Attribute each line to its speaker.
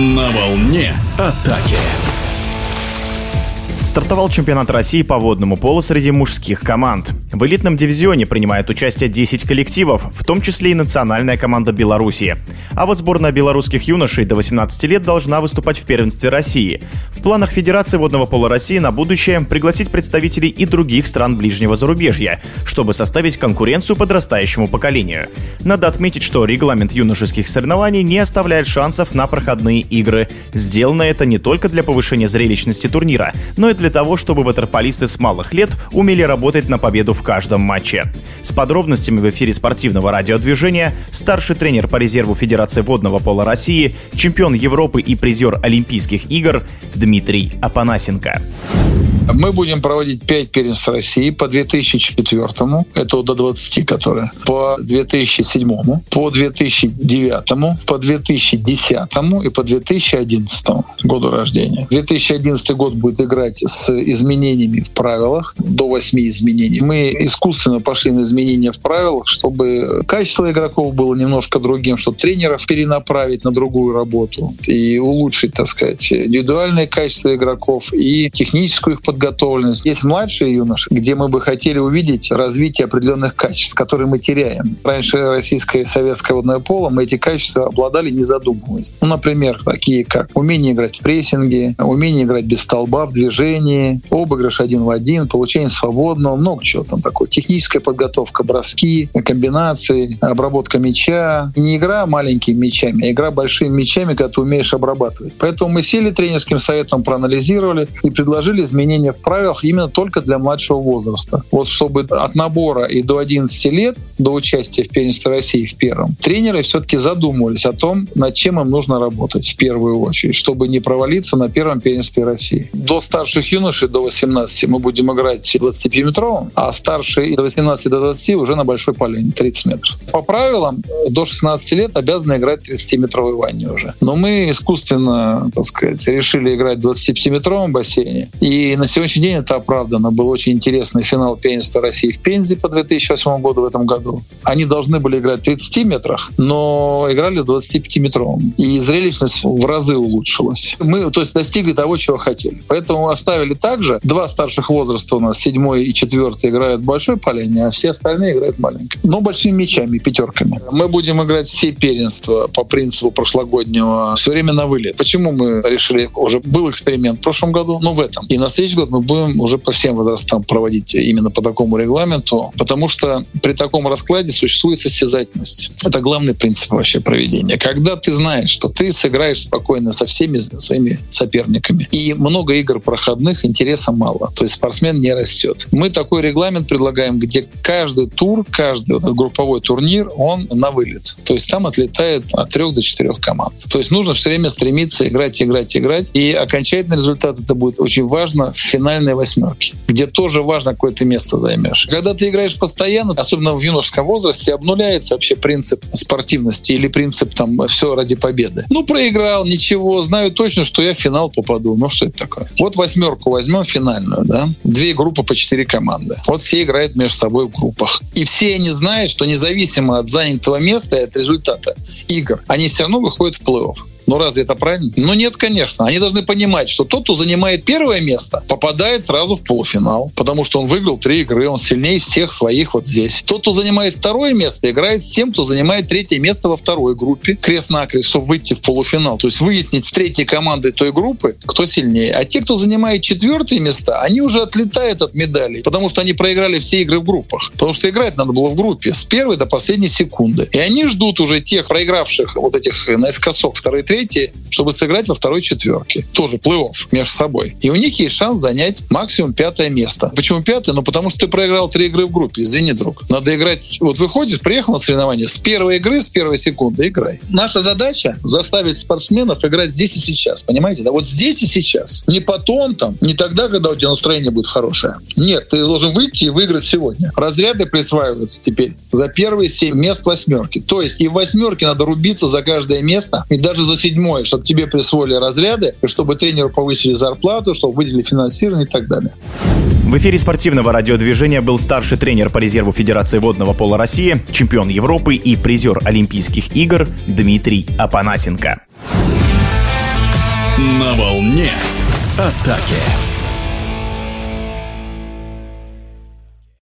Speaker 1: На волне атаки.
Speaker 2: Стартовал чемпионат России по водному полу среди мужских команд. В элитном дивизионе принимает участие 10 коллективов, в том числе и национальная команда Беларуси. А вот сборная белорусских юношей до 18 лет должна выступать в первенстве России. В планах Федерации водного пола России на будущее пригласить представителей и других стран ближнего зарубежья, чтобы составить конкуренцию подрастающему поколению. Надо отметить, что регламент юношеских соревнований не оставляет шансов на проходные игры. Сделано это не только для повышения зрелищности турнира, но и для того, чтобы ватерполисты с малых лет умели работать на победу в каждом матче. С подробностями в эфире спортивного радиодвижения старший тренер по резерву Федерации водного пола России, чемпион Европы и призер Олимпийских игр Дмитрий Апанасенко.
Speaker 3: Мы будем проводить 5 первенств России по 2004, это до 20, которые, по 2007, по 2009, по 2010 и по 2011 году рождения. 2011 год будет играть с изменениями в правилах, до 8 изменений. Мы искусственно пошли на изменения в правилах, чтобы качество игроков было немножко другим, чтобы тренеров перенаправить на другую работу и улучшить, так сказать, индивидуальное качество игроков и техническую их подготовленность. Есть младшие юноши, где мы бы хотели увидеть развитие определенных качеств, которые мы теряем. Раньше российское и советское водное поло мы эти качества обладали, не задумываясь. Ну, например, такие как умение играть в прессинге, умение играть без столба в движении, обыгрыш один в один, получение свободного, много чего там такое. Техническая подготовка, броски, комбинации, обработка мяча. не игра маленькими мячами, а игра большими мячами, когда ты умеешь обрабатывать. Поэтому мы сели тренерским советом, проанализировали и предложили изменения в правилах именно только для младшего возраста. Вот чтобы от набора и до 11 лет, до участия в первенстве России в первом, тренеры все-таки задумывались о том, над чем им нужно работать в первую очередь, чтобы не провалиться на первом первенстве России. До старших юношей, до 18, мы будем играть 25-метровым, а старшие до 18 до 20 уже на большой поляне, 30 метров. По правилам, до 16 лет обязаны играть 30-метровой ванне уже. Но мы искусственно, так сказать, решили играть в 25-метровом бассейне. И на сегодняшний день это оправдано. Был очень интересный финал первенства России в Пензе по 2008 году в этом году. Они должны были играть в 30 метрах, но играли в 25-метровом. И зрелищность в разы улучшилась. Мы, то есть, достигли того, чего хотели. Поэтому оставили также. Два старших возраста у нас, седьмой и четвертый, играют в большой поляне, а все остальные играют маленькой. Но большими мячами, пятерками. Мы будем играть все первенства по принципу прошлогоднего все время на вылет. Почему мы решили, уже был эксперимент в прошлом году, но в этом. И на следующий год мы будем уже по всем возрастам проводить именно по такому регламенту, потому что при таком раскладе существует состязательность. Это главный принцип вообще проведения. Когда ты знаешь, что ты сыграешь спокойно со всеми своими соперниками, и много игр проходных, интереса мало. То есть спортсмен не растет. Мы такой регламент предлагаем, где каждый тур, каждый вот этот групповой турнир, он на вылет. То есть там отлетает от трех до четырех команд. То есть нужно все время стремиться играть, играть, играть. И окончательный результат это будет очень важно в финальной восьмерке, где тоже важно, какое ты место займешь. Когда ты играешь постоянно, особенно в юношеском возрасте, обнуляется вообще принцип спортивности или принцип там все ради победы. Ну, проиграл, ничего, знаю точно, что я в финал попаду. Ну, что это такое? Вот восьмерку возьмем финальную, да? Две группы по четыре команды. Вот все играют между собой в группах. И все они знают, что независимо от занятого места и от результата игр, они все равно выходят в плей-офф. Ну разве это правильно? Ну нет, конечно. Они должны понимать, что тот, кто занимает первое место, попадает сразу в полуфинал, потому что он выиграл три игры, он сильнее всех своих вот здесь. Тот, кто занимает второе место, играет с тем, кто занимает третье место во второй группе, крест-накрест, чтобы выйти в полуфинал. То есть выяснить с третьей командой той группы, кто сильнее. А те, кто занимает четвертые места, они уже отлетают от медалей, потому что они проиграли все игры в группах. Потому что играть надо было в группе с первой до последней секунды. И они ждут уже тех проигравших вот этих наискосок второй, третий третье, чтобы сыграть во второй четверке. Тоже плей-офф между собой. И у них есть шанс занять максимум пятое место. Почему пятое? Ну, потому что ты проиграл три игры в группе. Извини, друг. Надо играть... Вот выходишь, приехал на соревнования, с первой игры, с первой секунды играй. Наша задача — заставить спортсменов играть здесь и сейчас. Понимаете? Да вот здесь и сейчас. Не потом там, не тогда, когда у тебя настроение будет хорошее. Нет, ты должен выйти и выиграть сегодня. Разряды присваиваются теперь за первые семь мест восьмерки. То есть и в восьмерке надо рубиться за каждое место, и даже за седьмое, чтобы тебе присвоили разряды, чтобы тренеру повысили зарплату, чтобы выделили финансирование и так далее.
Speaker 2: В эфире спортивного радиодвижения был старший тренер по резерву Федерации водного пола России, чемпион Европы и призер Олимпийских игр Дмитрий Апанасенко.
Speaker 1: На волне атаки.